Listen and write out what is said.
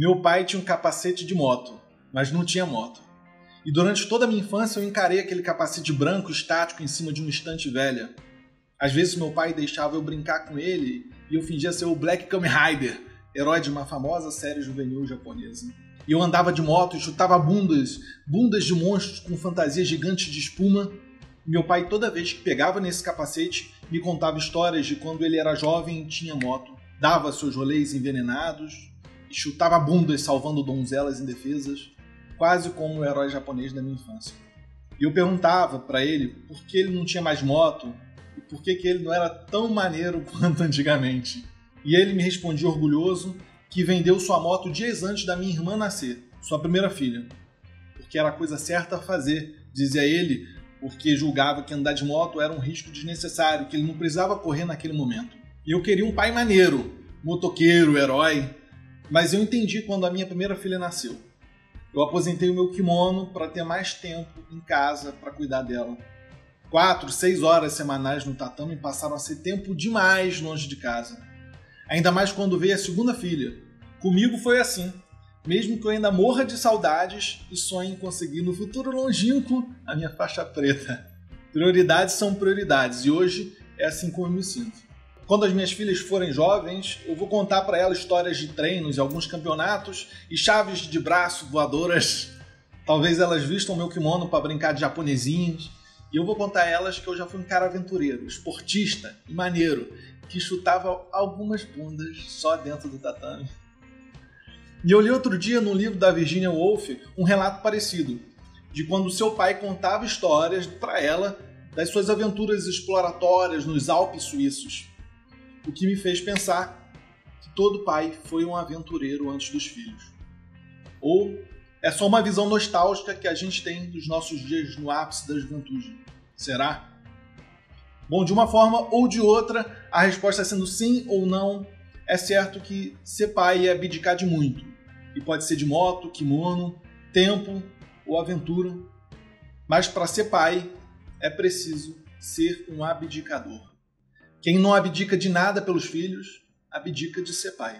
Meu pai tinha um capacete de moto, mas não tinha moto. E durante toda a minha infância eu encarei aquele capacete branco estático em cima de uma estante velha. Às vezes meu pai deixava eu brincar com ele e eu fingia ser o Black Kamen Rider, herói de uma famosa série juvenil japonesa. E eu andava de moto e chutava bundas, bundas de monstros com fantasias gigantes de espuma. Meu pai, toda vez que pegava nesse capacete, me contava histórias de quando ele era jovem e tinha moto, dava seus rolês envenenados chutava bundas salvando donzelas indefesas, quase como o herói japonês da minha infância. E eu perguntava para ele por que ele não tinha mais moto e por que, que ele não era tão maneiro quanto antigamente. E ele me respondia orgulhoso que vendeu sua moto dias antes da minha irmã nascer, sua primeira filha. Porque era a coisa certa a fazer, dizia ele, porque julgava que andar de moto era um risco desnecessário, que ele não precisava correr naquele momento. E eu queria um pai maneiro, motoqueiro, herói, mas eu entendi quando a minha primeira filha nasceu. Eu aposentei o meu kimono para ter mais tempo em casa para cuidar dela. Quatro, seis horas semanais no tatame passaram a ser tempo demais longe de casa. Ainda mais quando veio a segunda filha. Comigo foi assim. Mesmo que eu ainda morra de saudades e sonhe em conseguir no futuro longínquo a minha faixa preta. Prioridades são prioridades e hoje é assim como eu me sinto. Quando as minhas filhas forem jovens, eu vou contar para elas histórias de treinos e alguns campeonatos e chaves de braço voadoras. Talvez elas vistam meu kimono para brincar de japonesinhos. E eu vou contar a elas que eu já fui um cara aventureiro, esportista e maneiro, que chutava algumas bundas só dentro do tatame. E eu li outro dia no livro da Virginia Woolf um relato parecido, de quando seu pai contava histórias para ela das suas aventuras exploratórias nos Alpes suíços o que me fez pensar que todo pai foi um aventureiro antes dos filhos. Ou é só uma visão nostálgica que a gente tem dos nossos dias no ápice da juventude? Será? Bom, de uma forma ou de outra, a resposta sendo sim ou não, é certo que ser pai é abdicar de muito. E pode ser de moto, kimono, tempo ou aventura. Mas para ser pai, é preciso ser um abdicador. Quem não abdica de nada pelos filhos, abdica de ser pai.